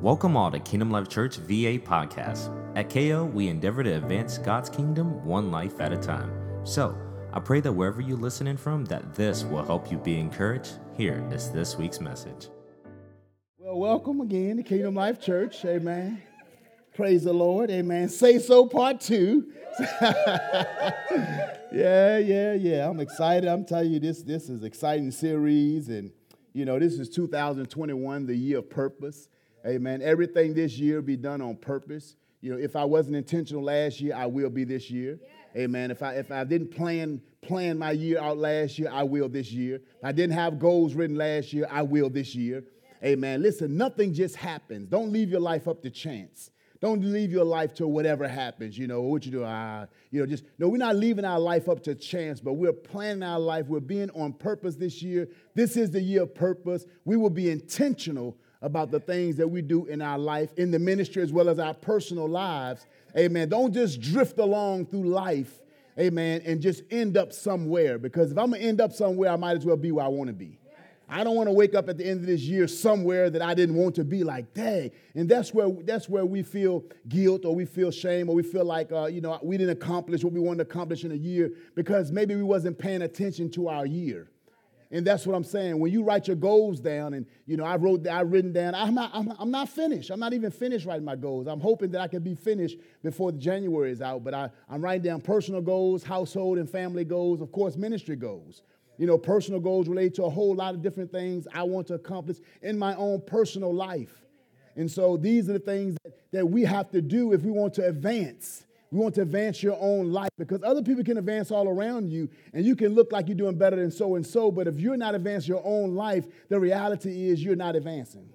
Welcome all to Kingdom Life Church VA podcast. At KO, we endeavor to advance God's kingdom one life at a time. So, I pray that wherever you're listening from, that this will help you be encouraged. Here is this week's message. Well, welcome again to Kingdom Life Church. Amen. Praise the Lord. Amen. Say so, part two. yeah, yeah, yeah. I'm excited. I'm telling you, this, this is exciting series. And, you know, this is 2021, the year of purpose. Amen. Everything this year be done on purpose. You know, if I wasn't intentional last year, I will be this year. Yes. Amen. If I if I didn't plan plan my year out last year, I will this year. If I didn't have goals written last year, I will this year. Yes. Amen. Listen, nothing just happens. Don't leave your life up to chance. Don't leave your life to whatever happens. You know what you do. Ah, you know, just no. We're not leaving our life up to chance, but we're planning our life. We're being on purpose this year. This is the year of purpose. We will be intentional about the things that we do in our life, in the ministry, as well as our personal lives. Amen. Don't just drift along through life, amen, and just end up somewhere. Because if I'm going to end up somewhere, I might as well be where I want to be. I don't want to wake up at the end of this year somewhere that I didn't want to be like, dang. And that's where that's where we feel guilt or we feel shame or we feel like uh, you know we didn't accomplish what we wanted to accomplish in a year because maybe we wasn't paying attention to our year. And that's what I'm saying. When you write your goals down, and you know, I wrote, I written down. I'm not, I'm, I'm not finished. I'm not even finished writing my goals. I'm hoping that I can be finished before January is out. But I, I'm writing down personal goals, household and family goals, of course, ministry goals. You know, personal goals relate to a whole lot of different things I want to accomplish in my own personal life. And so these are the things that, that we have to do if we want to advance. We want to advance your own life because other people can advance all around you and you can look like you're doing better than so and so. But if you're not advancing your own life, the reality is you're not advancing.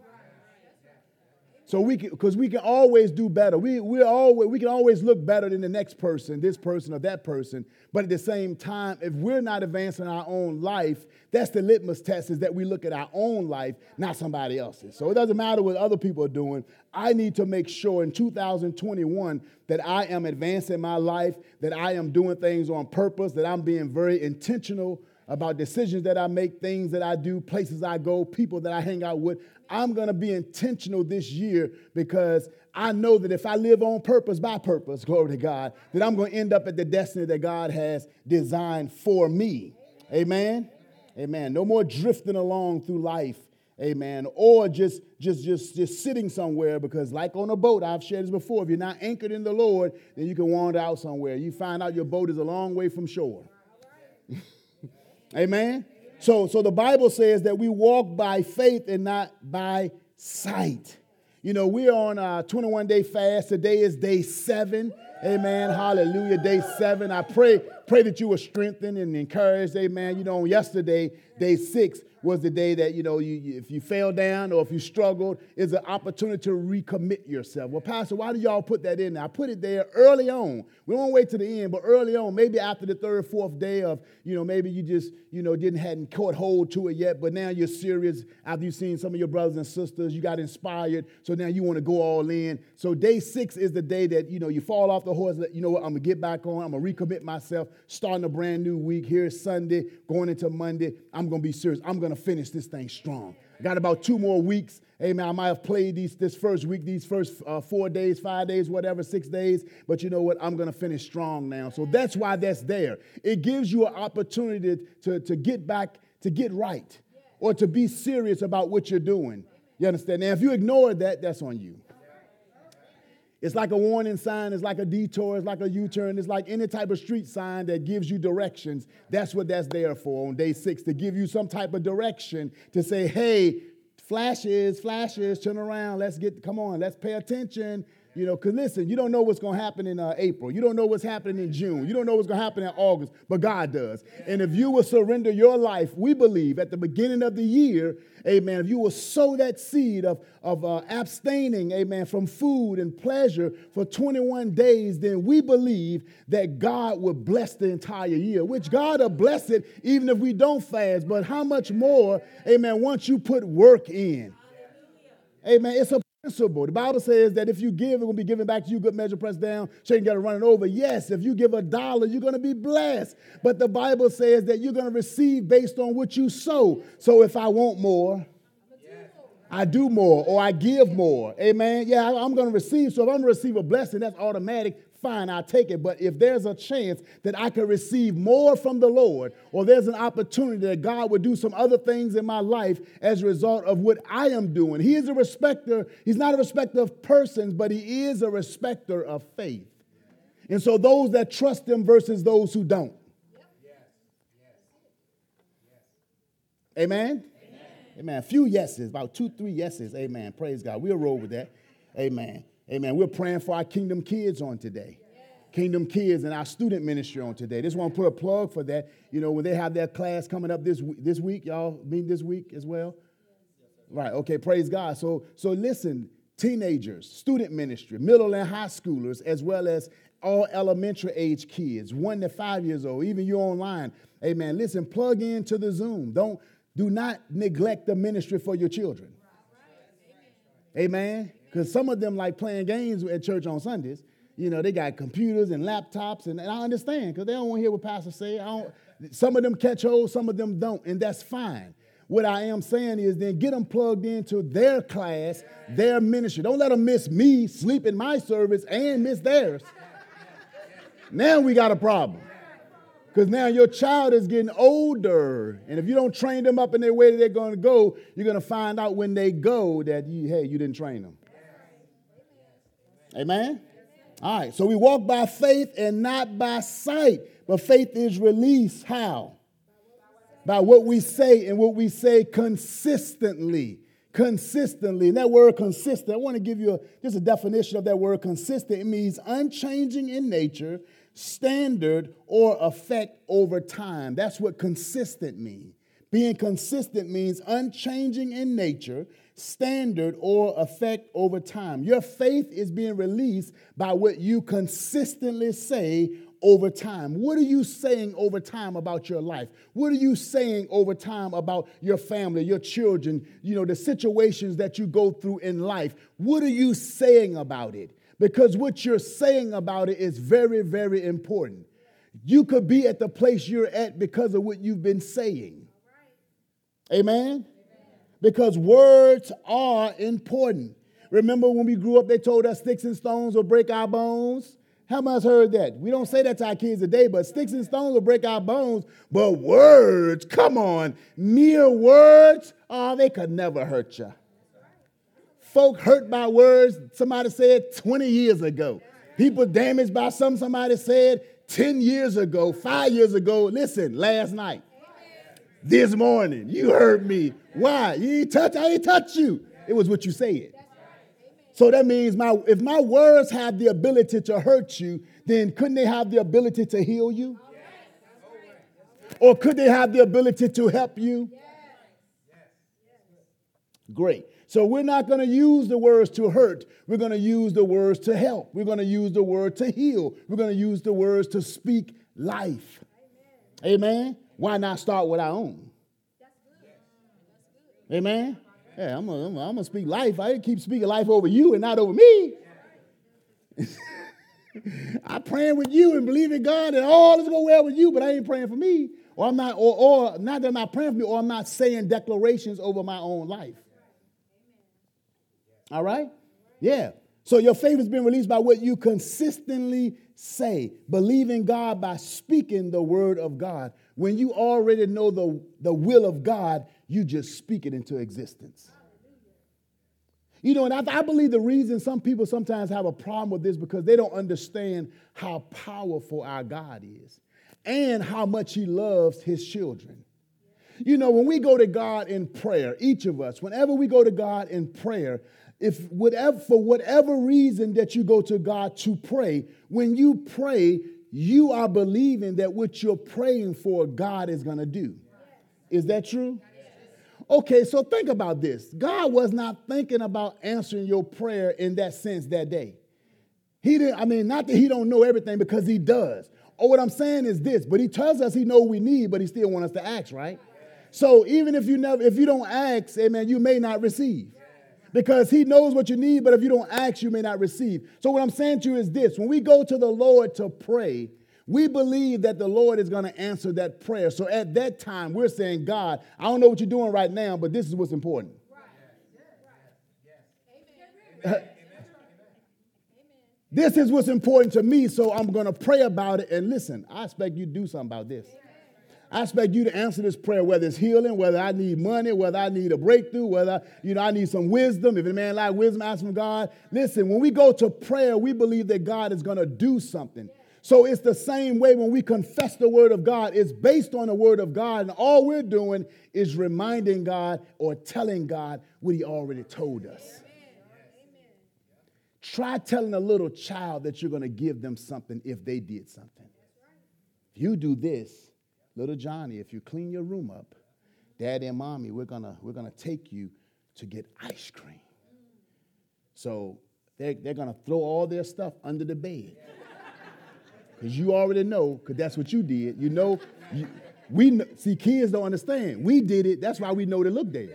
So we can, because we can always do better. We, we always, we can always look better than the next person, this person or that person. But at the same time, if we're not advancing our own life, that's the litmus test is that we look at our own life, not somebody else's. So it doesn't matter what other people are doing. I need to make sure in 2021 that I am advancing my life, that I am doing things on purpose, that I'm being very intentional about decisions that I make, things that I do, places I go, people that I hang out with. I'm going to be intentional this year because I know that if I live on purpose, by purpose, glory to God, that I'm going to end up at the destiny that God has designed for me. Amen. Amen. No more drifting along through life. Amen. Or just just just just sitting somewhere because like on a boat, I've shared this before, if you're not anchored in the Lord, then you can wander out somewhere. You find out your boat is a long way from shore. Amen. So, so the Bible says that we walk by faith and not by sight. You know, we're on a 21 day fast. Today is day seven. Amen. Hallelujah. Day seven. I pray, pray that you were strengthened and encouraged. Amen. You know, yesterday, day six, was the day that, you know, you, if you fell down or if you struggled, is an opportunity to recommit yourself. Well, Pastor, why do y'all put that in there? I put it there early on. We won't wait to the end, but early on, maybe after the third, fourth day of, you know, maybe you just, you know, didn't hadn't caught hold to it yet, but now you're serious after you've seen some of your brothers and sisters, you got inspired, so now you want to go all in. So day six is the day that, you know, you fall off the horse, that, you know what, I'm going to get back on, I'm going to recommit myself, starting a brand new week. Here's Sunday, going into Monday. I'm going to be serious. I'm going to finish this thing strong. I got about two more weeks. Amen. I might have played these this first week, these first uh, four days, five days, whatever, six days. But you know what? I'm going to finish strong now. So that's why that's there. It gives you an opportunity to, to get back, to get right, or to be serious about what you're doing. You understand? Now, if you ignore that, that's on you. It's like a warning sign, it's like a detour, it's like a U turn, it's like any type of street sign that gives you directions. That's what that's there for on day six, to give you some type of direction to say, hey, flashes, flashes, turn around, let's get, come on, let's pay attention. You know, because listen, you don't know what's going to happen in uh, April. You don't know what's happening in June. You don't know what's going to happen in August, but God does. And if you will surrender your life, we believe at the beginning of the year, amen, if you will sow that seed of, of uh, abstaining, amen, from food and pleasure for 21 days, then we believe that God will bless the entire year, which God will bless it even if we don't fast. But how much more, amen, once you put work in? Amen. It's a. The Bible says that if you give, it will be given back to you, good measure, pressed down, shaking, run it over. Yes, if you give a dollar, you're going to be blessed. But the Bible says that you're going to receive based on what you sow. So if I want more, I do more or I give more. Amen. Yeah, I'm going to receive. So if I'm going to receive a blessing, that's automatic fine, I'll take it. But if there's a chance that I could receive more from the Lord, or there's an opportunity that God would do some other things in my life as a result of what I am doing, He is a respecter. He's not a respecter of persons, but He is a respecter of faith. And so those that trust Him versus those who don't. Amen? Amen. Amen. A few yeses, about two, three yeses. Amen. Praise God. We'll roll with that. Amen. Amen. We're praying for our kingdom kids on today. Kingdom Kids and our student ministry on today. Just want to put a plug for that. You know, when they have their class coming up this this week, y'all meet this week as well. Right. Okay. Praise God. So so listen, teenagers, student ministry, middle and high schoolers, as well as all elementary age kids, one to five years old, even you online. Amen. Listen, plug into the Zoom. Don't do not neglect the ministry for your children. Amen. Because some of them like playing games at church on Sundays. You know, they got computers and laptops, and, and I understand because they don't want to hear what pastors say. I don't, some of them catch hold, some of them don't, and that's fine. What I am saying is then get them plugged into their class, their ministry. Don't let them miss me, sleep in my service, and miss theirs. Now we got a problem. Because now your child is getting older. And if you don't train them up in their way that they're going to go, you're going to find out when they go that, you, hey, you didn't train them. Amen? All right, so we walk by faith and not by sight. But faith is released how? By what we say and what we say consistently. Consistently. And that word consistent, I want to give you a, just a definition of that word consistent. It means unchanging in nature, standard, or effect over time. That's what consistent means. Being consistent means unchanging in nature, standard, or effect over time. Your faith is being released by what you consistently say over time? What are you saying over time about your life? What are you saying over time about your family, your children, you know, the situations that you go through in life? What are you saying about it? Because what you're saying about it is very, very important. You could be at the place you're at because of what you've been saying. Amen? Because words are important. Remember when we grew up, they told us sticks and stones will break our bones? How many much heard that? We don't say that to our kids today, but sticks and stones will break our bones. But words, come on, mere words, oh, they could never hurt you. Folk hurt by words somebody said 20 years ago. People damaged by something somebody said 10 years ago, five years ago. Listen, last night this morning. You heard me. Why? You ain't touch, I ain't touch you. It was what you said. So that means my if my words have the ability to hurt you, then couldn't they have the ability to heal you? Or could they have the ability to help you? Great. So we're not going to use the words to hurt. We're going to use the words to help. We're going to use the word to heal. We're going to use the words to speak life. Amen. Why not start with our own? Amen. Yeah, I'm going to speak life. I keep speaking life over you and not over me. I'm praying with you and believing God and all is going well with you, but I ain't praying for me. Or I'm not, or, or not that I'm not praying for me, or I'm not saying declarations over my own life. All right? Yeah. So your faith has been released by what you consistently say. Believing God by speaking the word of God. When you already know the, the will of God, you just speak it into existence. You know, and I, I, believe the reason some people sometimes have a problem with this because they don't understand how powerful our God is and how much He loves His children. You know, when we go to God in prayer, each of us, whenever we go to God in prayer, if whatever for whatever reason that you go to God to pray, when you pray, you are believing that what you're praying for, God is going to do. Is that true? Okay, so think about this. God was not thinking about answering your prayer in that sense that day. He didn't, I mean, not that he don't know everything because he does. Or what I'm saying is this, but he tells us he know we need, but he still wants us to ask, right? So even if you never, if you don't ask, amen, you may not receive because he knows what you need, but if you don't ask, you may not receive. So, what I'm saying to you is this when we go to the Lord to pray, we believe that the Lord is going to answer that prayer. So, at that time, we're saying, God, I don't know what you're doing right now, but this is what's important. This is what's important to me, so I'm going to pray about it. And listen, I expect you to do something about this. I expect you to answer this prayer, whether it's healing, whether I need money, whether I need a breakthrough, whether you know I need some wisdom. If a man like wisdom, ask from God. Listen, when we go to prayer, we believe that God is going to do something. So it's the same way when we confess the word of God. It's based on the word of God, and all we're doing is reminding God or telling God what He already told us. Try telling a little child that you're going to give them something if they did something. If you do this, little Johnny, if you clean your room up, daddy and mommy, we're to we're to take you to get ice cream. So they're, they're to throw all their stuff under the bed. Because you already know, because that's what you did. You know, you, we see kids don't understand. We did it. That's why we know to look there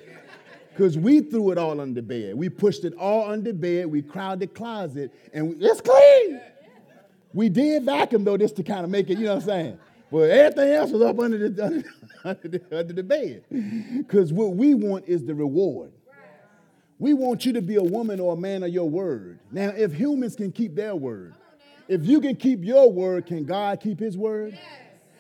because we threw it all under bed. We pushed it all under bed. We crowded the closet, and we, it's clean. We did vacuum though, just to kind of make it, you know what I'm saying? But everything else was up under the, under, under the, under the bed. Because what we want is the reward. We want you to be a woman or a man of your word. Now, if humans can keep their word, if you can keep your word, can God keep his word?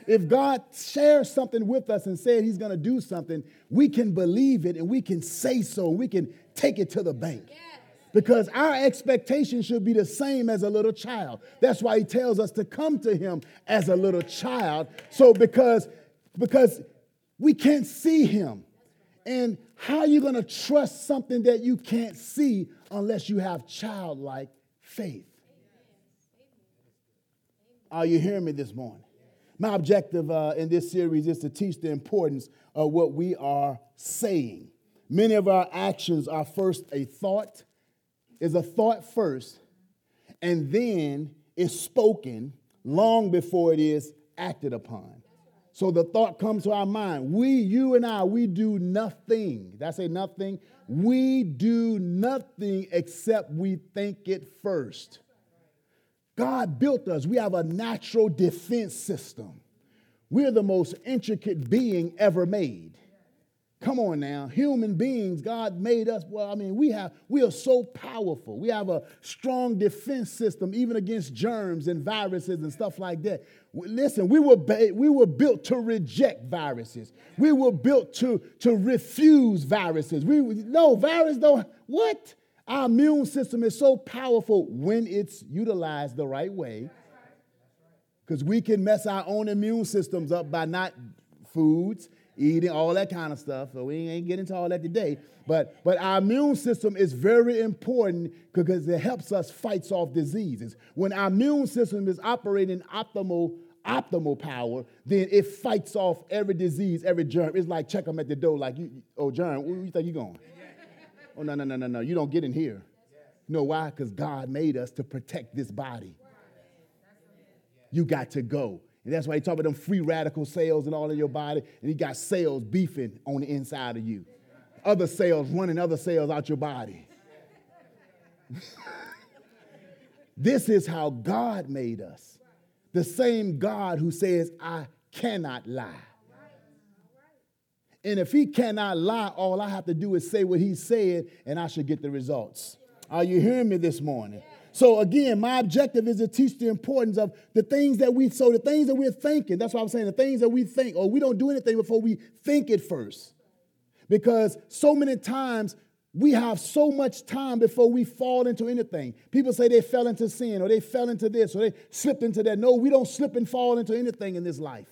If God shares something with us and said he's going to do something, we can believe it and we can say so. We can take it to the bank. Because our expectation should be the same as a little child. That's why he tells us to come to him as a little child. So because because we can't see him. And how are you going to trust something that you can't see unless you have childlike faith? Are you hearing me this morning? My objective uh, in this series is to teach the importance of what we are saying. Many of our actions are first a thought, is a thought first, and then is spoken long before it is acted upon. So the thought comes to our mind. We, you and I, we do nothing. Did I say nothing? We do nothing except we think it first. God built us. We have a natural defense system. We're the most intricate being ever made. Come on now, human beings, God made us. Well, I mean, we have we are so powerful. We have a strong defense system, even against germs and viruses and stuff like that. Listen, we were we were built to reject viruses. We were built to to refuse viruses. We no virus don't what our immune system is so powerful when it's utilized the right way. Because we can mess our own immune systems up by not foods, eating, all that kind of stuff. So we ain't getting into all that today. But, but our immune system is very important because it helps us fight off diseases. When our immune system is operating optimal optimal power, then it fights off every disease, every germ. It's like check them at the door, like, you, oh, germ, where you think you going? Oh, no, no, no, no, no. You don't get in here. You know why? Because God made us to protect this body. You got to go. And that's why he talk about them free radical cells and all in your body. And he got cells beefing on the inside of you. Other cells running other cells out your body. this is how God made us. The same God who says, I cannot lie. And if he cannot lie, all I have to do is say what he said, and I should get the results. Are you hearing me this morning? So again, my objective is to teach the importance of the things that we so the things that we're thinking. That's why I'm saying the things that we think, or we don't do anything before we think it first. Because so many times we have so much time before we fall into anything. People say they fell into sin, or they fell into this, or they slipped into that. No, we don't slip and fall into anything in this life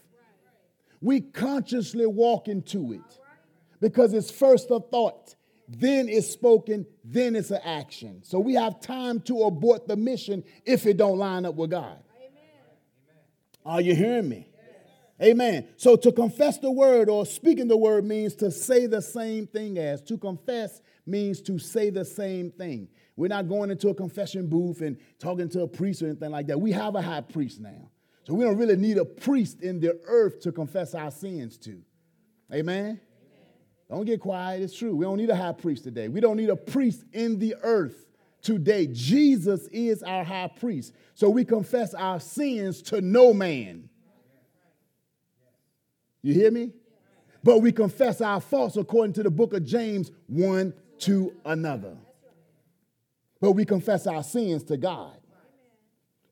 we consciously walk into it because it's first a thought, then it's spoken, then it's an action. So we have time to abort the mission if it don't line up with God. Amen. Are you hearing me? Yes. Amen. So to confess the word or speaking the word means to say the same thing as. To confess means to say the same thing. We're not going into a confession booth and talking to a priest or anything like that. We have a high priest now. So we don't really need a priest in the earth to confess our sins to. Amen? Don't get quiet. It's true. We don't need a high priest today. We don't need a priest in the earth today. Jesus is our high priest. So we confess our sins to no man. You hear me? But we confess our faults according to the book of James one to another. but we confess our sins to God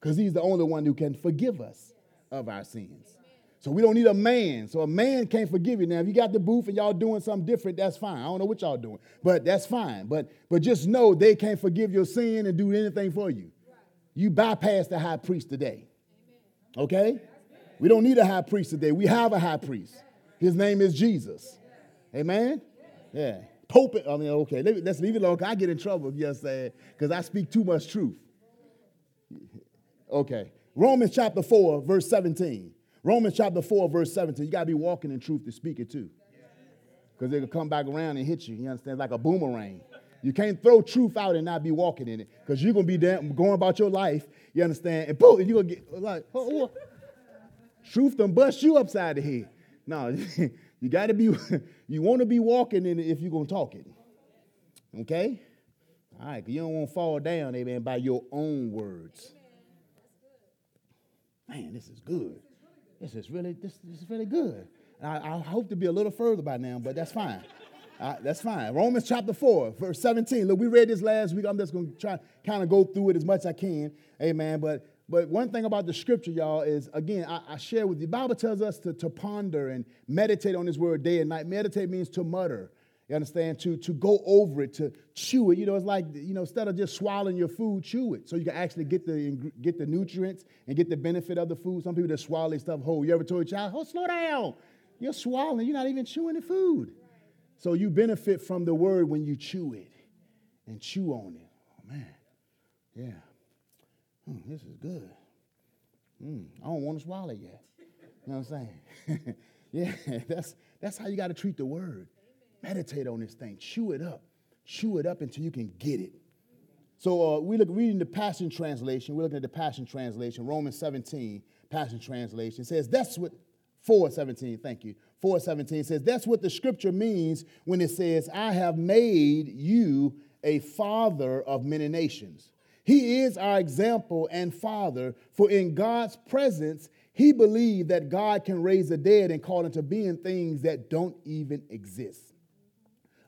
because He's the only one who can forgive us of our sins. So we don't need a man. So a man can't forgive you. Now, if you got the booth and y'all doing something different, that's fine. I don't know what y'all doing, but that's fine. But but just know they can't forgive your sin and do anything for you. You bypass the high priest today. Okay? We don't need a high priest today. We have a high priest. His name is Jesus. Amen? Yeah. Pope, I mean, okay, let's leave it alone. I get in trouble, you understand, because I speak too much truth. Okay. Romans chapter 4, verse 17. Romans chapter 4, verse 17. You got to be walking in truth to speak it too. Because it could come back around and hit you. You understand? Like a boomerang. You can't throw truth out and not be walking in it. Because you're going to be going about your life, you understand? And boom, you're going to get like, oh, oh. truth done bust you upside the head. No, you got to be, you want to be walking in it if you're going to talk it. Okay? All right, you don't want to fall down, amen, by your own words. Man, this is good. This is really, this, this is really good. I, I, hope to be a little further by now, but that's fine. Uh, that's fine. Romans chapter 4, verse 17. Look, we read this last week. I'm just going to try kind of go through it as much as I can. Amen. But but one thing about the scripture, y'all, is again, I, I share with you. The Bible tells us to, to ponder and meditate on this word day and night. Meditate means to mutter. You understand? To, to go over it, to chew it. You know, it's like, you know, instead of just swallowing your food, chew it. So you can actually get the, get the nutrients and get the benefit of the food. Some people just swallow stuff whole. You ever told your child, oh, slow down. You're swallowing. You're not even chewing the food. So you benefit from the word when you chew it and chew on it. Oh, man. Yeah. Hmm, this is good. Hmm, I don't want to swallow yet. You know what I'm saying? yeah, that's, that's how you got to treat the word. Meditate on this thing. Chew it up. Chew it up until you can get it. So uh, we look reading the Passion Translation. We're looking at the Passion Translation, Romans 17, Passion Translation. Says, that's what 417, thank you. 417 says, that's what the scripture means when it says, I have made you a father of many nations. He is our example and father, for in God's presence, he believed that God can raise the dead and call into being things that don't even exist.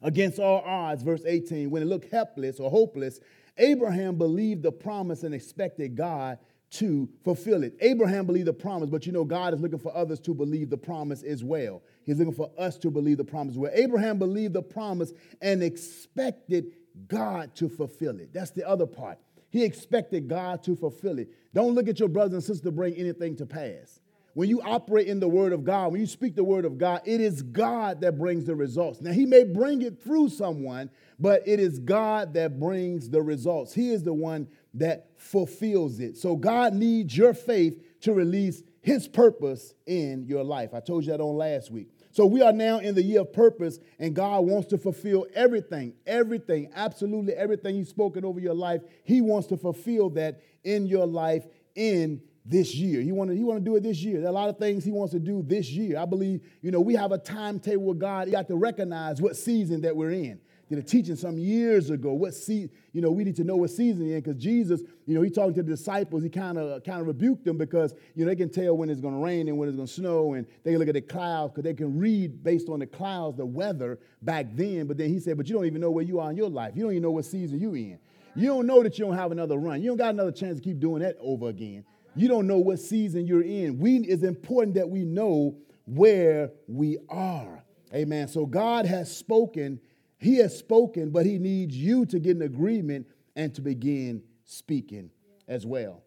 Against all odds, verse 18, when it looked helpless or hopeless, Abraham believed the promise and expected God to fulfill it. Abraham believed the promise, but you know, God is looking for others to believe the promise as well. He's looking for us to believe the promise as well. Abraham believed the promise and expected God to fulfill it. That's the other part. He expected God to fulfill it. Don't look at your brothers and sisters to bring anything to pass. When you operate in the word of God, when you speak the word of God, it is God that brings the results. Now, He may bring it through someone, but it is God that brings the results. He is the one that fulfills it. So, God needs your faith to release His purpose in your life. I told you that on last week. So we are now in the year of purpose, and God wants to fulfill everything, everything, absolutely everything He's spoken over your life. He wants to fulfill that in your life in this year. He want to he want to do it this year. There are a lot of things he wants to do this year. I believe, you know, we have a timetable with God. You got to recognize what season that we're in did a teaching some years ago. What season, you know, we need to know what season you're in because Jesus, you know, he talked to the disciples. He kind of kind of rebuked them because you know they can tell when it's going to rain and when it's going to snow, and they can look at the clouds because they can read based on the clouds the weather back then. But then he said, but you don't even know where you are in your life. You don't even know what season you in. You don't know that you don't have another run. You don't got another chance to keep doing that over again. You don't know what season you're in. We it's important that we know where we are. Amen. So God has spoken he has spoken, but he needs you to get an agreement and to begin speaking as well.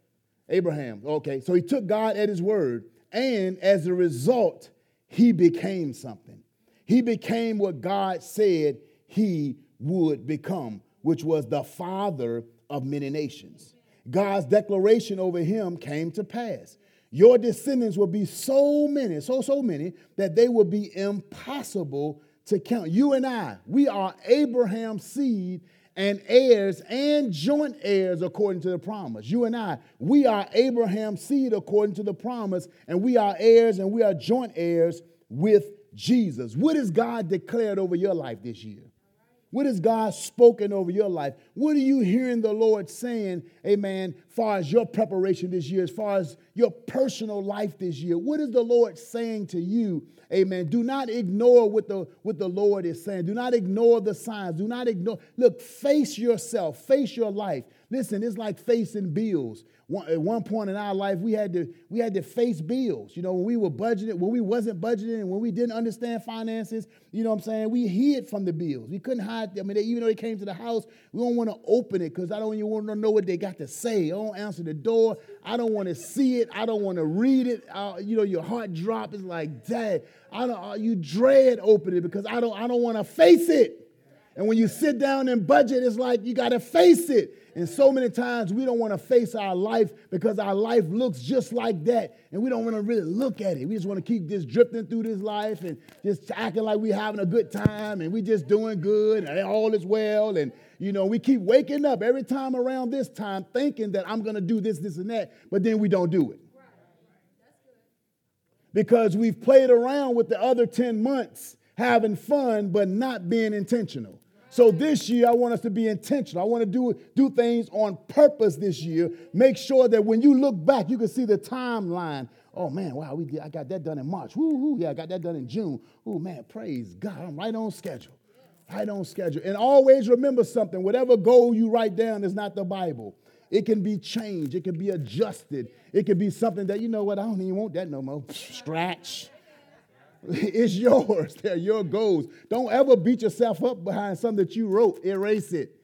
Abraham, okay, so he took God at his word, and as a result, he became something. He became what God said he would become, which was the father of many nations. God's declaration over him came to pass. Your descendants will be so many, so, so many, that they will be impossible to count. You and I, we are Abraham's seed and heirs and joint heirs according to the promise. You and I, we are Abraham's seed according to the promise, and we are heirs and we are joint heirs with Jesus. What has God declared over your life this year? What has God spoken over your life? What are you hearing the Lord saying, amen, as far as your preparation this year, as far as your personal life this year. What is the Lord saying to you? Amen. Do not ignore what the, what the Lord is saying. Do not ignore the signs. Do not ignore. Look, face yourself, face your life. Listen, it's like facing bills. One, at one point in our life, we had to we had to face bills. You know, when we were budgeting, when we wasn't budgeting, and when we didn't understand finances, you know what I'm saying? We hid from the bills. We couldn't hide. I mean, they, even though they came to the house, we don't want to open it because I don't even want to know what they got to say. I don't answer the door. I don't want to see it. I don't want to read it. You know, your heart drop is like, Dad, I don't. Uh, you dread opening it because I don't. I don't want to face it. And when you sit down and budget, it's like you got to face it. And so many times we don't want to face our life because our life looks just like that. And we don't want to really look at it. We just want to keep just drifting through this life and just acting like we're having a good time and we're just doing good and all is well. And, you know, we keep waking up every time around this time thinking that I'm going to do this, this, and that, but then we don't do it. Because we've played around with the other 10 months having fun, but not being intentional. So this year, I want us to be intentional. I want to do, do things on purpose this year. Make sure that when you look back, you can see the timeline. Oh man, wow, we did, I got that done in March. Woo, woo, yeah, I got that done in June. Oh man, praise God, I'm right on schedule. Right on schedule. And always remember something whatever goal you write down is not the Bible. It can be changed, it can be adjusted, it can be something that, you know what, I don't even want that no more. Scratch It's yours. They're your goals. Don't ever beat yourself up behind something that you wrote. Erase it.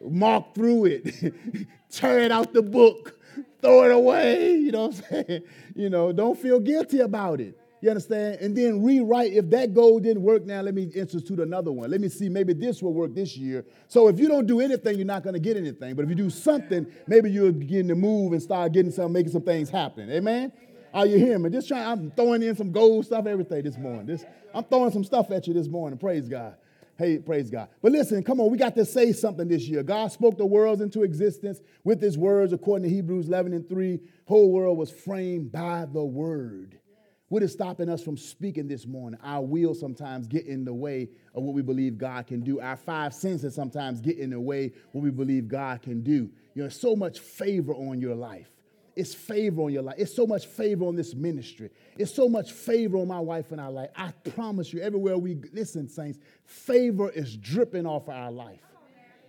Mark through it. Tear it out the book. Throw it away. You know what I'm saying? You know, don't feel guilty about it. You understand? And then rewrite. If that goal didn't work now, let me institute another one. Let me see, maybe this will work this year. So if you don't do anything, you're not going to get anything. But if you do something, maybe you'll begin to move and start getting some, making some things happen. Amen? Are you hearing me? Just trying, I'm throwing in some gold stuff, everything this morning. This, I'm throwing some stuff at you this morning. Praise God. Hey, praise God. But listen, come on, we got to say something this year. God spoke the worlds into existence with his words, according to Hebrews 11 and 3. Whole world was framed by the word. What is stopping us from speaking this morning? Our will sometimes get in the way of what we believe God can do. Our five senses sometimes get in the way of what we believe God can do. You know, so much favor on your life. It's favor on your life. It's so much favor on this ministry. It's so much favor on my wife and our life. I promise you, everywhere we listen, saints, favor is dripping off of our life.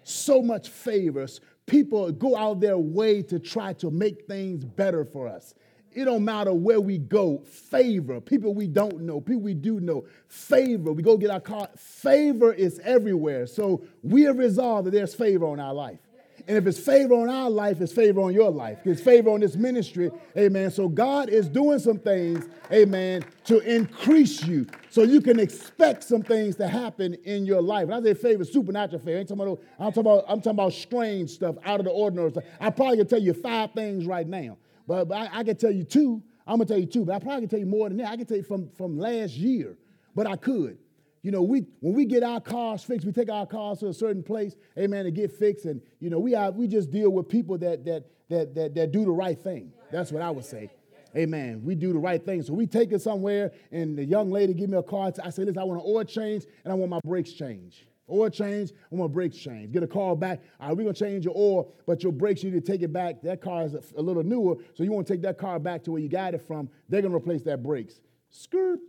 So much favors. People go out their way to try to make things better for us. It don't matter where we go, favor. People we don't know, people we do know, favor. We go get our car. Favor is everywhere. So we have resolved that there's favor on our life. And if it's favor on our life, it's favor on your life. It's favor on this ministry. Amen. So God is doing some things, amen, to increase you. So you can expect some things to happen in your life. And I say favor, supernatural favor. I ain't talking about, I'm, talking about, I'm talking about strange stuff, out of the ordinary stuff. I probably can tell you five things right now. But, but I, I can tell you two. I'm gonna tell you two, but I probably can tell you more than that. I can tell you from, from last year, but I could. You know, we when we get our cars fixed, we take our cars to a certain place, amen, to get fixed. And you know, we we just deal with people that that that that, that do the right thing. That's what I would say. Amen. We do the right thing. So we take it somewhere, and the young lady give me a car. I say, listen, I want an oil change and I want my brakes changed. Oil change, I want brakes changed. Get a car back. All right, we're gonna change your oil, but your brakes, you need to take it back. That car is a, a little newer, so you want to take that car back to where you got it from. They're gonna replace that brakes. Skirt.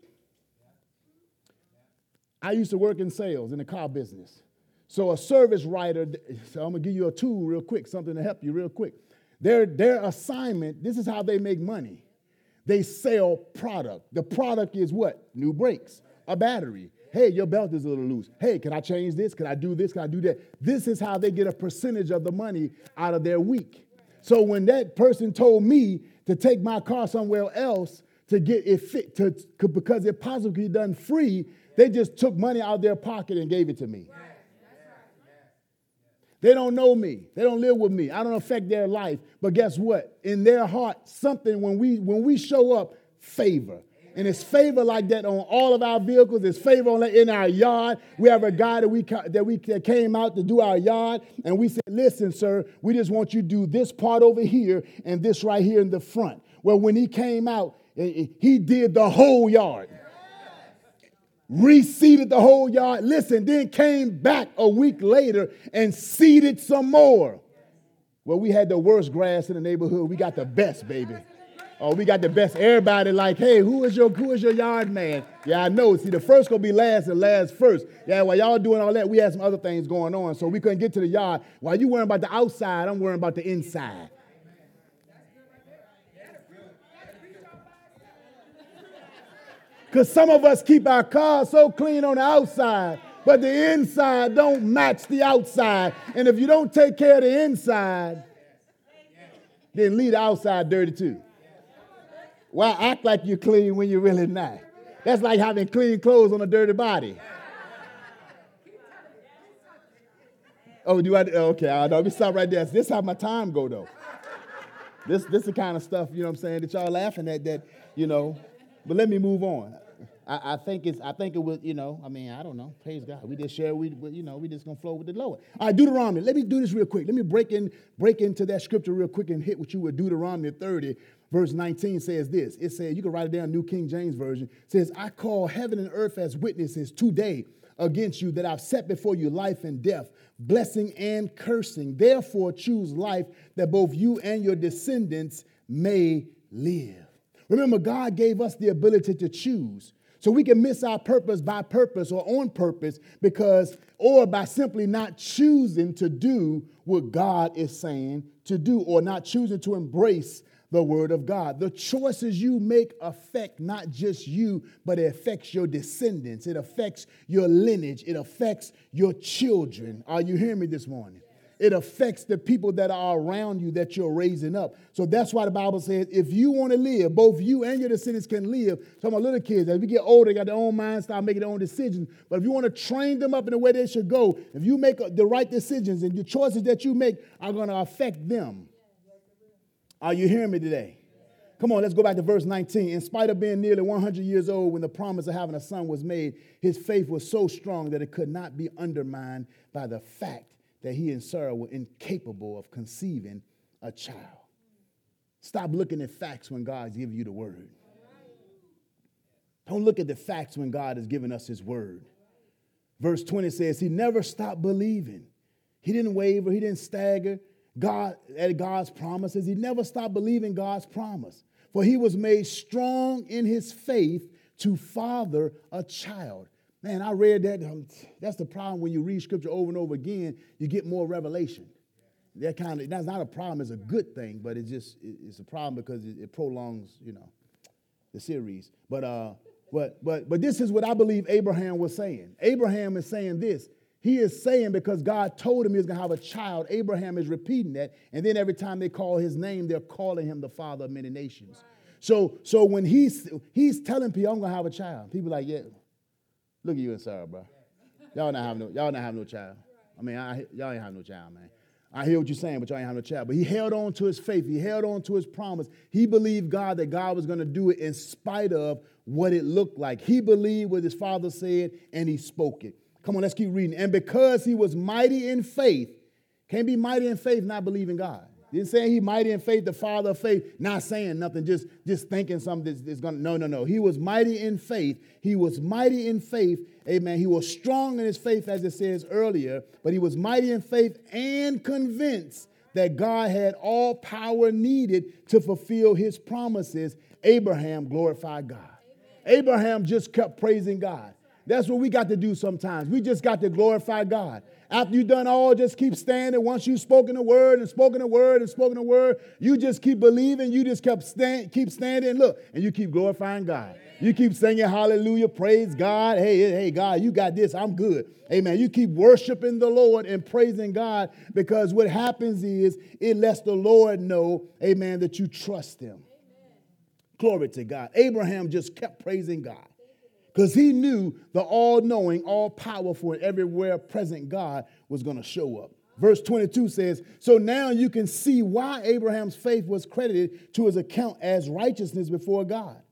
I used to work in sales in the car business. So a service writer, so I'm gonna give you a tool real quick, something to help you real quick. Their, their assignment, this is how they make money. They sell product. The product is what? New brakes, a battery. Hey, your belt is a little loose. Hey, can I change this? Can I do this? Can I do that? This is how they get a percentage of the money out of their week. So when that person told me to take my car somewhere else to get it fit, to, because it possibly done free, they just took money out of their pocket and gave it to me. They don't know me. They don't live with me. I don't affect their life. But guess what? In their heart, something when we when we show up, favor. And it's favor like that on all of our vehicles. It's favor on in our yard. We have a guy that we that we that came out to do our yard, and we said, "Listen, sir, we just want you to do this part over here and this right here in the front." Well, when he came out, he did the whole yard reseeded the whole yard. Listen, then came back a week later and seeded some more. Well, we had the worst grass in the neighborhood. We got the best, baby. Oh, we got the best. Everybody like, hey, who is your who is your yard man? Yeah, I know. See, the first gonna be last and last first. Yeah, while y'all doing all that, we had some other things going on, so we couldn't get to the yard. While you worrying about the outside, I'm worrying about the inside. Because some of us keep our cars so clean on the outside, but the inside don't match the outside. And if you don't take care of the inside, then leave the outside dirty too. Why act like you're clean when you're really not? That's like having clean clothes on a dirty body. Oh, do I? Oh, okay, I know. Let me stop right there. This how my time go though. This this the kind of stuff you know what I'm saying that y'all laughing at that you know. But let me move on. I, I, think it's I think it was you know I mean I don't know praise God we just share we, you know we just gonna flow with the Lord. All right, Deuteronomy. Let me do this real quick. Let me break in break into that scripture real quick and hit what you with Deuteronomy 30 verse 19 says this. It says you can write it down New King James version. It says I call heaven and earth as witnesses today against you that I've set before you life and death, blessing and cursing. Therefore choose life that both you and your descendants may live. Remember, God gave us the ability to choose. So we can miss our purpose by purpose or on purpose because, or by simply not choosing to do what God is saying to do or not choosing to embrace the word of God. The choices you make affect not just you, but it affects your descendants. It affects your lineage. It affects your children. Are you hearing me this morning? It affects the people that are around you that you're raising up. So that's why the Bible says if you want to live, both you and your descendants can live. Some of little kids, as we get older, they got their own mind, start making their own decisions. But if you want to train them up in the way they should go, if you make uh, the right decisions and the choices that you make are going to affect them. Are you hearing me today? Come on, let's go back to verse 19. In spite of being nearly 100 years old when the promise of having a son was made, his faith was so strong that it could not be undermined by the fact that he and Sarah were incapable of conceiving a child. Stop looking at facts when God's giving you the word. Don't look at the facts when God has given us his word. Verse 20 says, He never stopped believing. He didn't waver, he didn't stagger God at God's promises. He never stopped believing God's promise. For he was made strong in his faith to father a child. Man, I read that. Um, that's the problem when you read scripture over and over again, you get more revelation. That kind of that's not a problem, it's a good thing, but it's just it's a problem because it, it prolongs, you know, the series. But uh but but but this is what I believe Abraham was saying. Abraham is saying this. He is saying because God told him he was going to have a child. Abraham is repeating that. And then every time they call his name, they're calling him the father of many nations. Right. So, so when he's, he's telling people, I'm going to have a child, people like, yeah, Look at you and Sarah, bro. Y'all not have no, y'all not have no child. I mean, I, y'all ain't have no child, man. I hear what you're saying, but y'all ain't have no child. But he held on to his faith. He held on to his promise. He believed God that God was going to do it in spite of what it looked like. He believed what his father said, and he spoke it. Come on, let's keep reading. And because he was mighty in faith, can't be mighty in faith, not believing God. Didn't say he mighty in faith, the father of faith, not saying nothing, just, just thinking something that's, that's going to, no, no, no. He was mighty in faith. He was mighty in faith. Amen. He was strong in his faith, as it says earlier, but he was mighty in faith and convinced that God had all power needed to fulfill his promises. Abraham glorified God. Amen. Abraham just kept praising God. That's what we got to do sometimes. We just got to glorify God. After you've done all, just keep standing. Once you've spoken a word and spoken a word and spoken a word, you just keep believing. You just kept stand, keep standing. Look, and you keep glorifying God. You keep singing hallelujah, praise God. Hey, hey, God, you got this. I'm good. Amen. You keep worshiping the Lord and praising God because what happens is it lets the Lord know, amen, that you trust him. Glory to God. Abraham just kept praising God because he knew the all knowing, all powerful, and everywhere present God was going to show up. Verse 22 says, So now you can see why Abraham's faith was credited to his account as righteousness before God.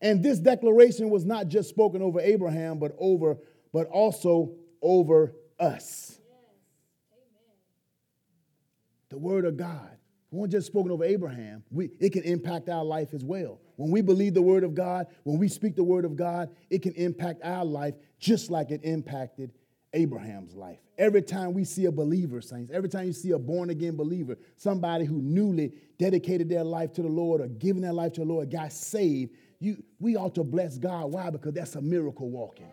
And this declaration was not just spoken over Abraham, but over, but also over us. The word of God. Wasn't just spoken over Abraham. We, it can impact our life as well. When we believe the word of God, when we speak the word of God, it can impact our life just like it impacted Abraham's life. Every time we see a believer, saints, every time you see a born again believer, somebody who newly dedicated their life to the Lord or given their life to the Lord, got saved, you, we ought to bless God. Why? Because that's a miracle walking.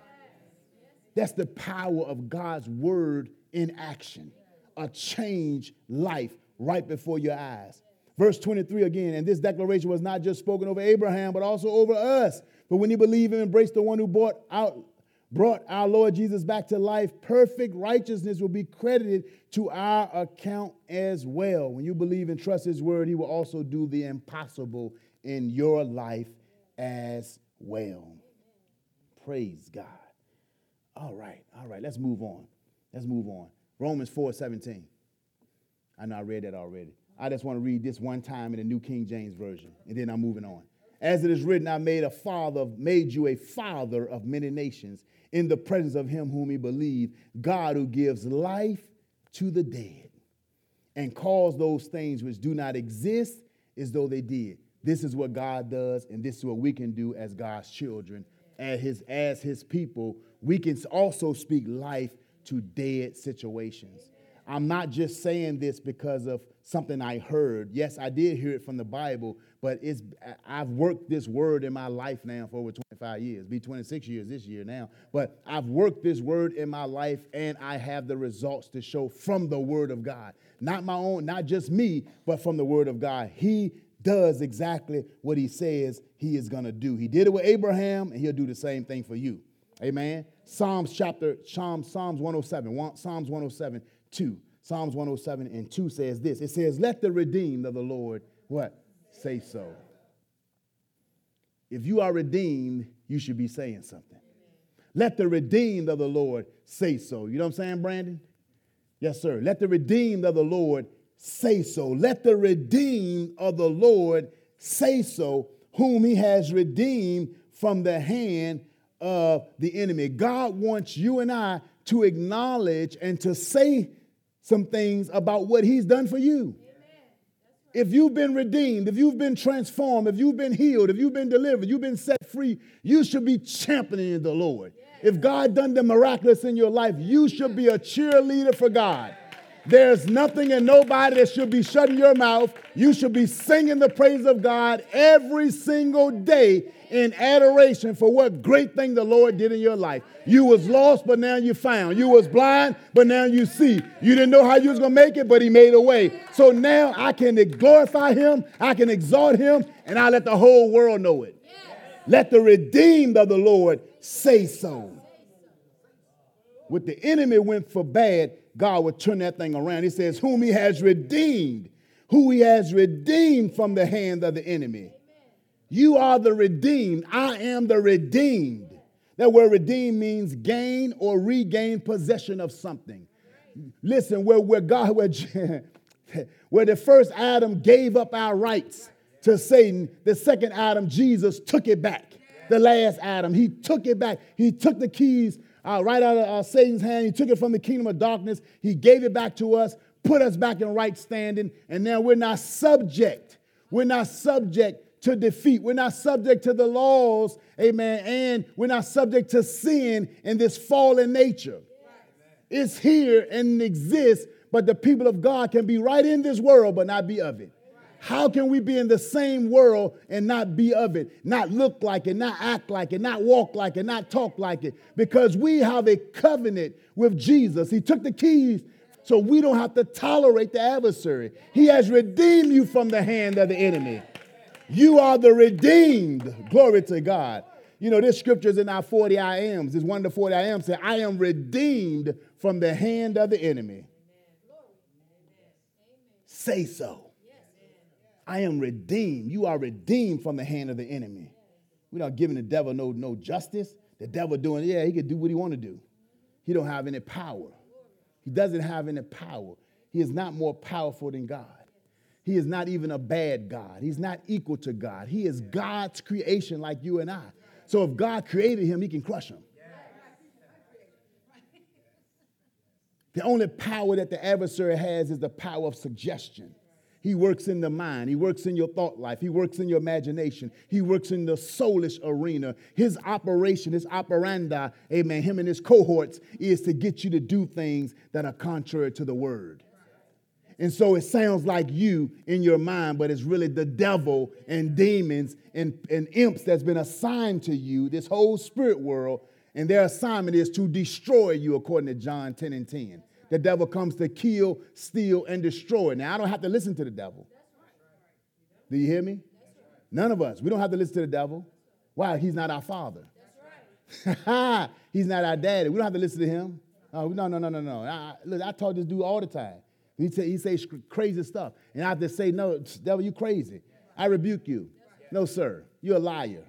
That's the power of God's word in action, a change life right before your eyes. Verse 23 again, and this declaration was not just spoken over Abraham, but also over us. But when you believe and embrace the one who brought out brought our Lord Jesus back to life, perfect righteousness will be credited to our account as well. When you believe and trust His word, He will also do the impossible in your life as well. Praise God. All right, all right, let's move on. Let's move on. Romans 4 17. I know I read that already. I just want to read this one time in the New King James Version, and then I'm moving on. As it is written, I made a father, made you a father of many nations in the presence of him whom he believed, God who gives life to the dead and calls those things which do not exist as though they did. This is what God does, and this is what we can do as God's children, as his, as his people. We can also speak life to dead situations. I'm not just saying this because of something I heard. Yes, I did hear it from the Bible, but it's I've worked this word in my life now for over 25 years. Be 26 years this year now. But I've worked this word in my life and I have the results to show from the word of God. Not my own, not just me, but from the word of God. He does exactly what he says he is going to do. He did it with Abraham and he'll do the same thing for you. Amen. Psalms chapter Psalms oh Psalms 107, Psalms 107 2. Psalms 107 and 2 says this. It says, "Let the redeemed of the Lord what? say so. If you are redeemed, you should be saying something. Let the redeemed of the Lord say so. You know what I'm saying, Brandon? Yes, sir. Let the redeemed of the Lord say so. Let the redeemed of the Lord say so, whom he has redeemed from the hand of the enemy. God wants you and I to acknowledge and to say some things about what he's done for you if you've been redeemed, if you've been transformed, if you've been healed, if you've been delivered, you've been set free, you should be championing the Lord. If God done the miraculous in your life, you should be a cheerleader for God. There's nothing and nobody that should be shutting your mouth. You should be singing the praise of God every single day in adoration for what great thing the Lord did in your life. You was lost, but now you found. You was blind, but now you see. You didn't know how you was going to make it, but he made a way. So now I can glorify him, I can exalt him, and I let the whole world know it. Let the redeemed of the Lord say so. What the enemy went for bad, God would turn that thing around. He says, Whom he has redeemed, who he has redeemed from the hand of the enemy. You are the redeemed. I am the redeemed. That word redeem means gain or regain possession of something. Listen, where, where God, where, where the first Adam gave up our rights to Satan, the second Adam, Jesus, took it back. The last Adam, he took it back. He took the keys uh, right out of uh, Satan's hand. He took it from the kingdom of darkness. He gave it back to us, put us back in right standing, and now we're not subject. We're not subject to defeat. We're not subject to the laws, amen, and we're not subject to sin in this fallen nature. It's here and exists, but the people of God can be right in this world but not be of it. How can we be in the same world and not be of it, not look like it, not act like it, not walk like it, not talk like it? Because we have a covenant with Jesus. He took the keys so we don't have to tolerate the adversary. He has redeemed you from the hand of the enemy. You are the redeemed. Glory to God. You know, this scripture is in our 40 I ams. It's one of the 40 I ams say, I am redeemed from the hand of the enemy. Say so. I am redeemed. You are redeemed from the hand of the enemy. We're not giving the devil no, no justice. The devil doing, yeah, he can do what he want to do. He don't have any power. He doesn't have any power. He is not more powerful than God. He is not even a bad God. He's not equal to God. He is God's creation like you and I. So if God created him, he can crush him. The only power that the adversary has is the power of suggestion. He works in the mind. He works in your thought life. He works in your imagination. He works in the soulish arena. His operation, his operandi, amen, him and his cohorts is to get you to do things that are contrary to the word. And so it sounds like you in your mind, but it's really the devil and demons and, and imps that's been assigned to you, this whole spirit world, and their assignment is to destroy you, according to John 10 and 10. The devil comes to kill, steal, and destroy. Now, I don't have to listen to the devil. Do you hear me? None of us. We don't have to listen to the devil. Why? He's not our father. He's not our daddy. We don't have to listen to him. Oh, no, no, no, no, no. I, look, I talk this dude all the time. He say, he say crazy stuff. And I have to say, no, devil, you crazy. I rebuke you. No, sir. You're a liar.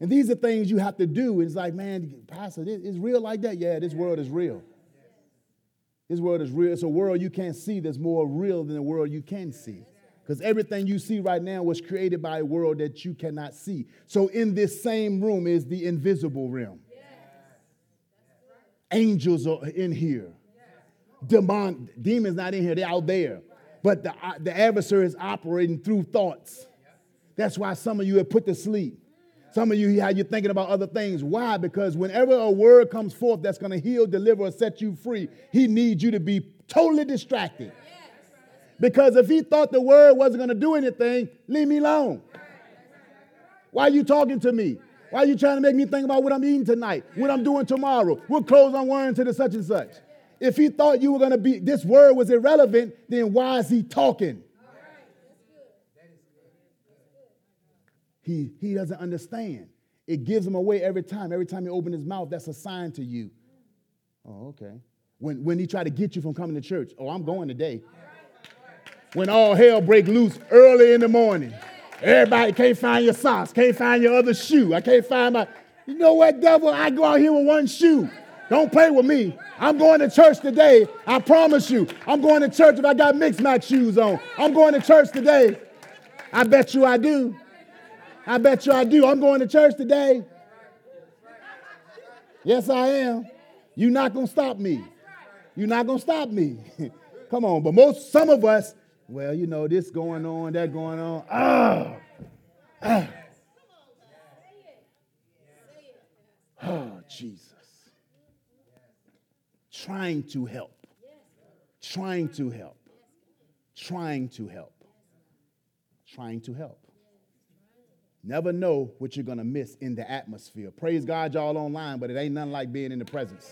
And these are things you have to do. It's like, man, Pastor, it's real like that. Yeah, this world is real. This world is real. It's a world you can't see that's more real than the world you can see. Because everything you see right now was created by a world that you cannot see. So, in this same room is the invisible realm. Angels are in here. Demon, demons not in here, they're out there. But the, uh, the adversary is operating through thoughts. That's why some of you have put to sleep. Some of you, how you're thinking about other things. Why? Because whenever a word comes forth that's going to heal, deliver, or set you free, he needs you to be totally distracted. Because if he thought the word wasn't going to do anything, leave me alone. Why are you talking to me? Why are you trying to make me think about what I'm eating tonight, what I'm doing tomorrow, what clothes I'm wearing to the such and such? If he thought you were going to be, this word was irrelevant, then why is he talking? He, he doesn't understand. It gives him away every time. Every time he opens his mouth, that's a sign to you. Oh, okay. When, when he try to get you from coming to church, oh, I'm going today. When all hell break loose early in the morning, everybody can't find your socks, can't find your other shoe. I can't find my, you know what, devil? I go out here with one shoe. Don't play with me. I'm going to church today. I promise you. I'm going to church if I got mixed match shoes on. I'm going to church today. I bet you I do. I bet you I do. I'm going to church today. Yes, I am. You're not going to stop me. You're not going to stop me. Come on. But most, some of us, well, you know, this going on, that going on. Ah. ah. Oh, Jesus. Trying to help. Trying to help. Trying to help. Trying to help. Never know what you're going to miss in the atmosphere. Praise God, y'all online, but it ain't nothing like being in the presence.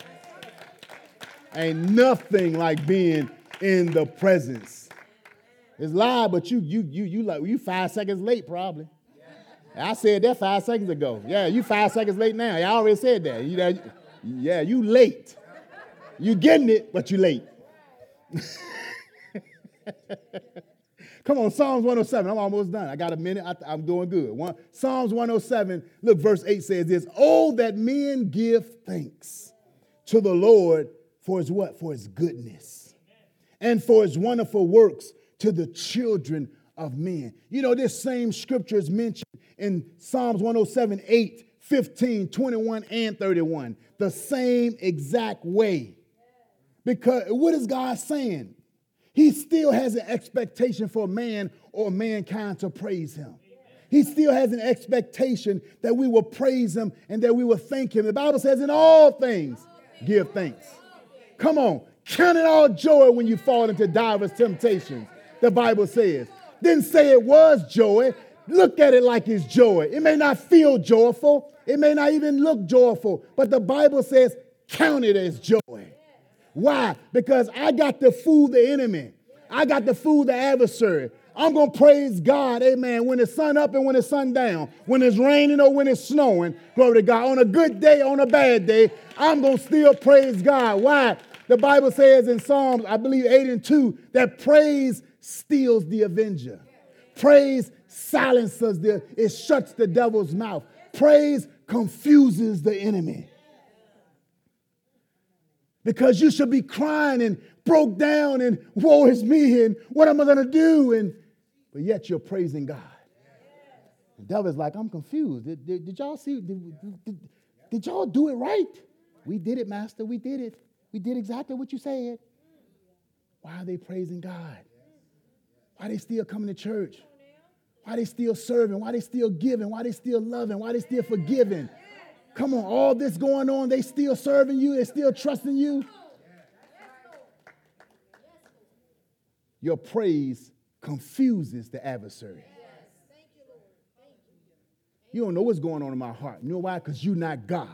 Ain't nothing like being in the presence. It's live, but you you you you like you five seconds late probably. I said that five seconds ago. Yeah, you five seconds late now. I already said that. You, yeah, you late. You getting it, but you're late. Come on, Psalms 107. I'm almost done. I got a minute. I, am doing good. One, Psalms 107, look, verse 8 says this Oh, that men give thanks to the Lord for his what? For his goodness and for his wonderful works to the children of men. You know, this same scripture is mentioned in Psalms 107, 8, 15, 21, and 31. The same exact way. Because what is God saying? He still has an expectation for man or mankind to praise him. He still has an expectation that we will praise him and that we will thank him. The Bible says, in all things, give thanks. Come on, count it all joy when you fall into diverse temptations, the Bible says. Didn't say it was joy. Look at it like it's joy. It may not feel joyful, it may not even look joyful, but the Bible says, count it as joy. Why? Because I got to fool the enemy. I got to fool the adversary. I'm going to praise God, amen, when it's sun up and when it's sun down, when it's raining or when it's snowing. Glory to God. On a good day, on a bad day, I'm going to still praise God. Why? The Bible says in Psalms, I believe 8 and 2, that praise steals the avenger. Praise silences the, it shuts the devil's mouth. Praise confuses the enemy because you should be crying and broke down and woe is me and what am I going to do? And but yet you're praising God. The devil's like, I'm confused. Did, did, did y'all see? Did, did, did y'all do it right? We did it, Master. We did it. We did exactly what you said. Why are they praising God? Why are they still coming to church? Why are they still serving? Why are they still giving? Why are they still loving? Why are they still forgiving? Come on, all this going on, they still serving you, they still trusting you. Your praise confuses the adversary. You don't know what's going on in my heart. You know why? Because you're not God.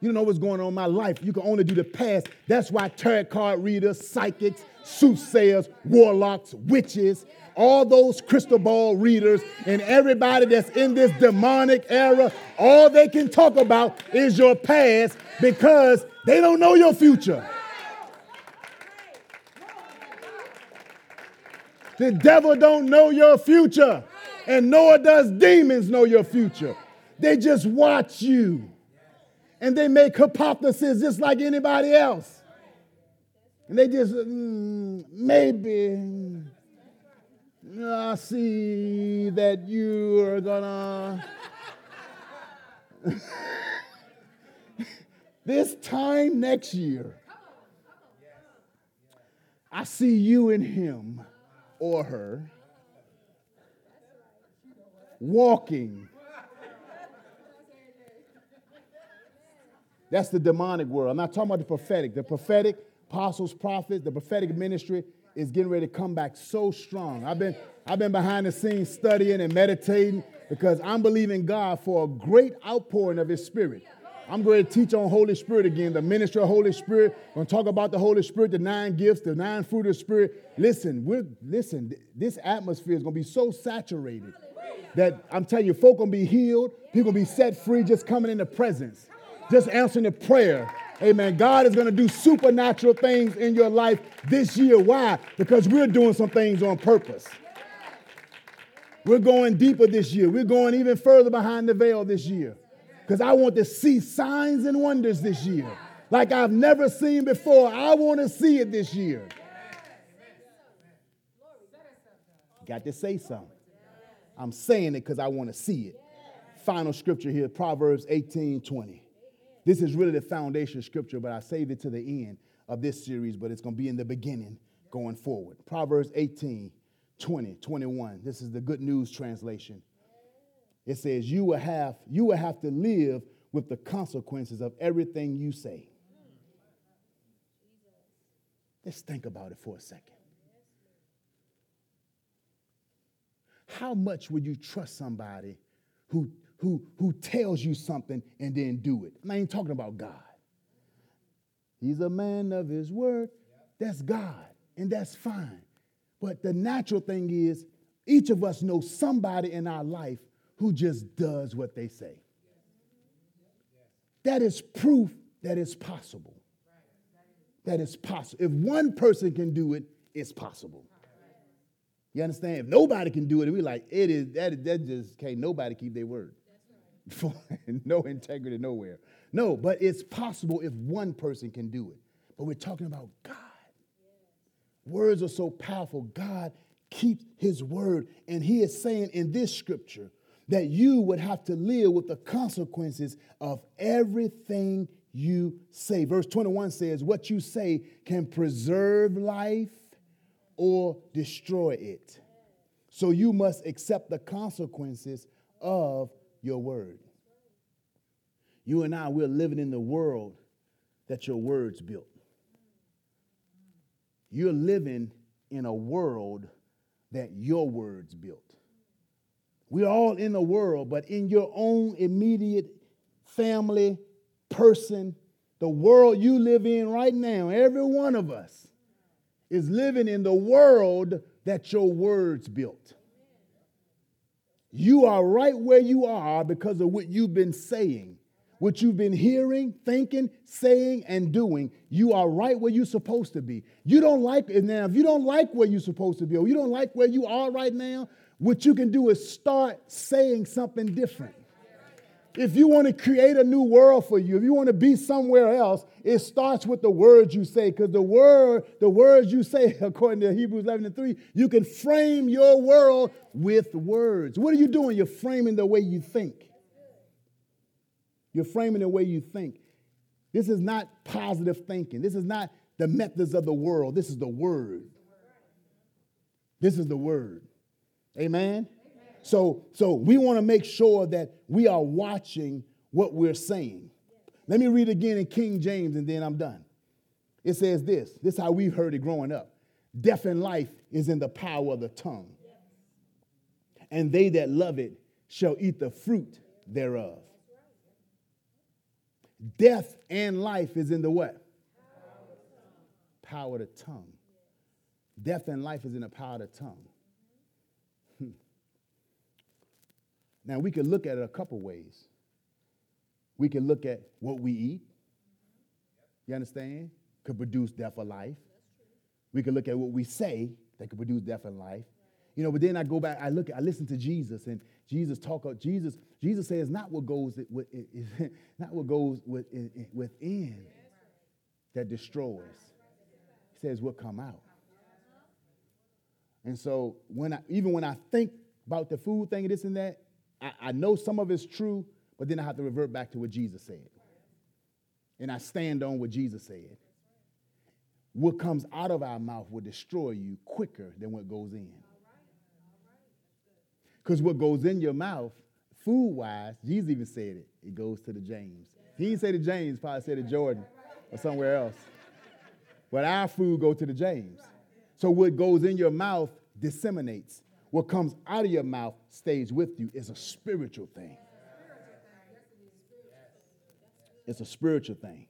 You don't know what's going on in my life. You can only do the past. That's why tarot card readers, psychics, soothsayers, warlocks, witches, all those crystal ball readers, and everybody that's in this demonic era, all they can talk about is your past because they don't know your future. The devil don't know your future, and nor does demons know your future. They just watch you and they make hypotheses just like anybody else. And they just, mm, maybe, I see that you are gonna. this time next year, I see you and him or her walking That's the demonic world. I'm not talking about the prophetic. The prophetic, apostles, prophets, the prophetic ministry is getting ready to come back so strong. I've been, I've been behind the scenes studying and meditating because I'm believing God for a great outpouring of His Spirit. I'm going to teach on Holy Spirit again, the ministry of Holy Spirit. I'm going to talk about the Holy Spirit, the nine gifts, the nine fruit of the Spirit. Listen, we're listen. This atmosphere is going to be so saturated that I'm telling you, folk are going to be healed. People going to be set free just coming in the presence just answering the prayer. Amen. God is going to do supernatural things in your life this year. Why? Because we're doing some things on purpose. We're going deeper this year. We're going even further behind the veil this year. Because I want to see signs and wonders this year like I've never seen before. I want to see it this year. Got to say something. I'm saying it because I want to see it. Final scripture here Proverbs 18 20. This is really the foundation scripture, but I saved it to the end of this series, but it's going to be in the beginning going forward. Proverbs 18, 20, 21. This is the good news translation. It says, You will have, you will have to live with the consequences of everything you say. Let's think about it for a second. How much would you trust somebody who who, who tells you something and then do it. I ain't talking about God. He's a man of his word. That's God, and that's fine. But the natural thing is, each of us knows somebody in our life who just does what they say. That is proof that it's possible. That it's possible. If one person can do it, it's possible. You understand? If nobody can do it, we like it is that that just can't nobody keep their word. no integrity nowhere. No, but it's possible if one person can do it. But we're talking about God. Words are so powerful. God keeps his word. And he is saying in this scripture that you would have to live with the consequences of everything you say. Verse 21 says, What you say can preserve life or destroy it. So you must accept the consequences of your word. You and I, we're living in the world that your words built. You're living in a world that your words built. We're all in the world, but in your own immediate family, person, the world you live in right now, every one of us is living in the world that your words built. You are right where you are because of what you've been saying, what you've been hearing, thinking, saying, and doing. You are right where you're supposed to be. You don't like it now. If you don't like where you're supposed to be, or you don't like where you are right now, what you can do is start saying something different. If you want to create a new world for you, if you want to be somewhere else, it starts with the words you say. Because the word, the words you say, according to Hebrews 11 and 3, you can frame your world with words. What are you doing? You're framing the way you think. You're framing the way you think. This is not positive thinking. This is not the methods of the world. This is the word. This is the word. Amen. So, so we want to make sure that we are watching what we're saying. Let me read again in King James and then I'm done. It says this this is how we've heard it growing up Death and life is in the power of the tongue, and they that love it shall eat the fruit thereof. Death and life is in the what? Power of the tongue. Death and life is in the power of the tongue. Hmm. Now, we can look at it a couple ways. We can look at what we eat. You understand? Could produce death or life. We could look at what we say that could produce death and life. You know, but then I go back, I look, I listen to Jesus, and Jesus talk. Jesus, Jesus says, not what goes not what goes within that destroys. He says what come out. And so when I, even when I think about the food thing and this and that, I, I know some of it's true, but then I have to revert back to what Jesus said. And I stand on what Jesus said. What comes out of our mouth will destroy you quicker than what goes in. Because what goes in your mouth, food wise, Jesus even said it, it goes to the James. He didn't say to James, probably said to Jordan or somewhere else. But our food go to the James. So what goes in your mouth disseminates. What comes out of your mouth stays with you. It's a spiritual thing. It's a spiritual thing.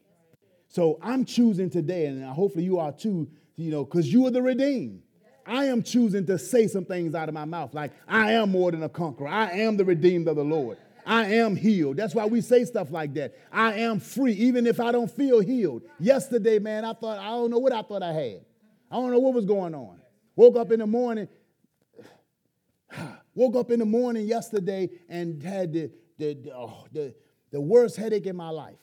So I'm choosing today, and hopefully you are too, you know, because you are the redeemed. I am choosing to say some things out of my mouth, like, I am more than a conqueror. I am the redeemed of the Lord. I am healed. That's why we say stuff like that. I am free, even if I don't feel healed. Yesterday, man, I thought, I don't know what I thought I had. I don't know what was going on. Woke up in the morning, woke up in the morning yesterday and had the, the, the, oh, the, the worst headache in my life.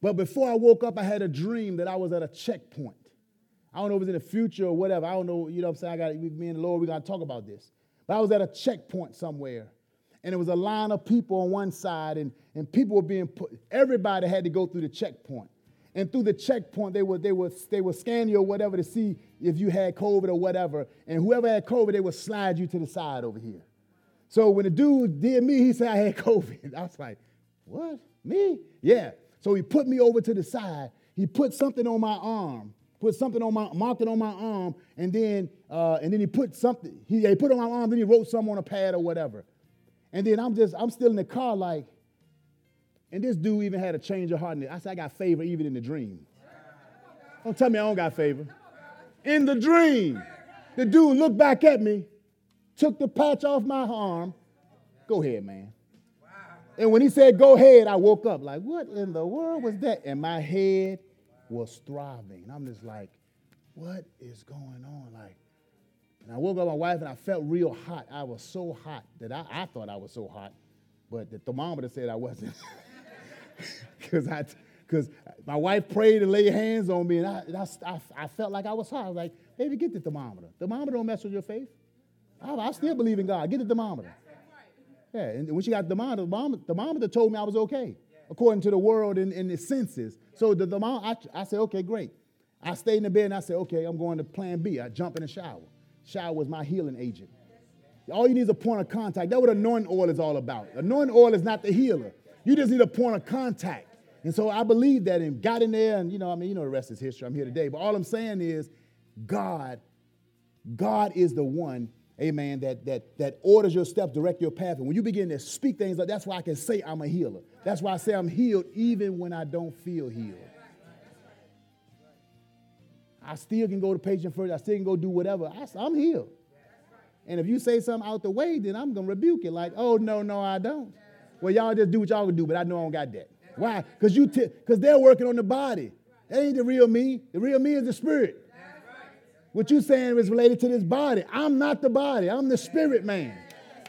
But before I woke up, I had a dream that I was at a checkpoint. I don't know if it was in the future or whatever. I don't know, you know what I'm saying? I got me and the Lord, we got to talk about this. But I was at a checkpoint somewhere. And there was a line of people on one side, and, and people were being put, everybody had to go through the checkpoint. And through the checkpoint, they would, they would, they would scan you or whatever to see if you had COVID or whatever. And whoever had COVID, they would slide you to the side over here. So when the dude did me, he said I had COVID. I was like, what? Me? Yeah. So he put me over to the side. He put something on my arm, put something on my marked it on my arm, and then uh, and then he put something. He, he put on my arm. Then he wrote something on a pad or whatever. And then I'm just I'm still in the car like, and this dude even had a change of heart. I said I got favor even in the dream. Don't tell me I don't got favor. In the dream, the dude looked back at me, took the patch off my arm. Go ahead, man. And when he said, go ahead, I woke up like, what in the world was that? And my head was throbbing. And I'm just like, what is going on? Like, and I woke up my wife and I felt real hot. I was so hot that I, I thought I was so hot, but the thermometer said I wasn't. Because I, because my wife prayed and laid hands on me, and I, and I, I, felt like I was hot. I was like, baby, get the thermometer. Thermometer don't mess with your faith. I, I still believe in God. Get the thermometer. Yeah, and when she got the thermometer, the thermometer told me I was okay, according to the world and, and the senses. So the thermometer, I, I said, okay, great. I stayed in the bed and I said, okay, I'm going to plan B. I jump in the shower. Shower was my healing agent. All you need is a point of contact. That's what anointing oil is all about. Anointing oil is not the healer. You just need a point of contact. And so I believe that and got in there, and you know, I mean, you know the rest is history. I'm here today. But all I'm saying is God, God is the one amen, that, that, that orders your steps, direct your path. And when you begin to speak things like that's why I can say I'm a healer. That's why I say I'm healed even when I don't feel healed. I still can go to patient first. I still can go do whatever. I, I'm healed. And if you say something out the way, then I'm going to rebuke it like, oh, no, no, I don't. Well, y'all just do what y'all can do, but I know I don't got that. Why? Because you because they're working on the body. That ain't the real me. The real me is the spirit. What you saying is related to this body. I'm not the body. I'm the spirit man.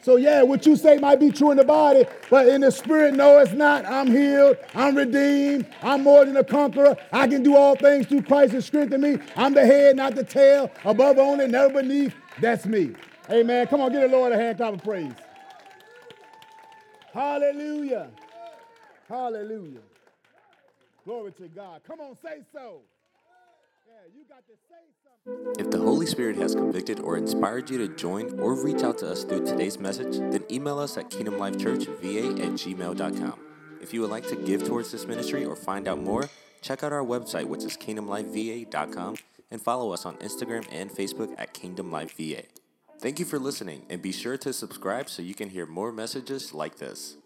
So yeah, what you say might be true in the body, but in the spirit, no, it's not. I'm healed. I'm redeemed. I'm more than a conqueror. I can do all things through Christ who strengthens me. I'm the head, not the tail. Above only, never beneath. That's me. Amen. Come on, give the Lord a hand clap of praise. Hallelujah. Hallelujah. Glory to God. Come on, say so. If the Holy Spirit has convicted or inspired you to join or reach out to us through today's message, then email us at kingdomlifechurchva at gmail.com. If you would like to give towards this ministry or find out more, check out our website, which is kingdomlifeva.com, and follow us on Instagram and Facebook at Kingdom Life VA. Thank you for listening, and be sure to subscribe so you can hear more messages like this.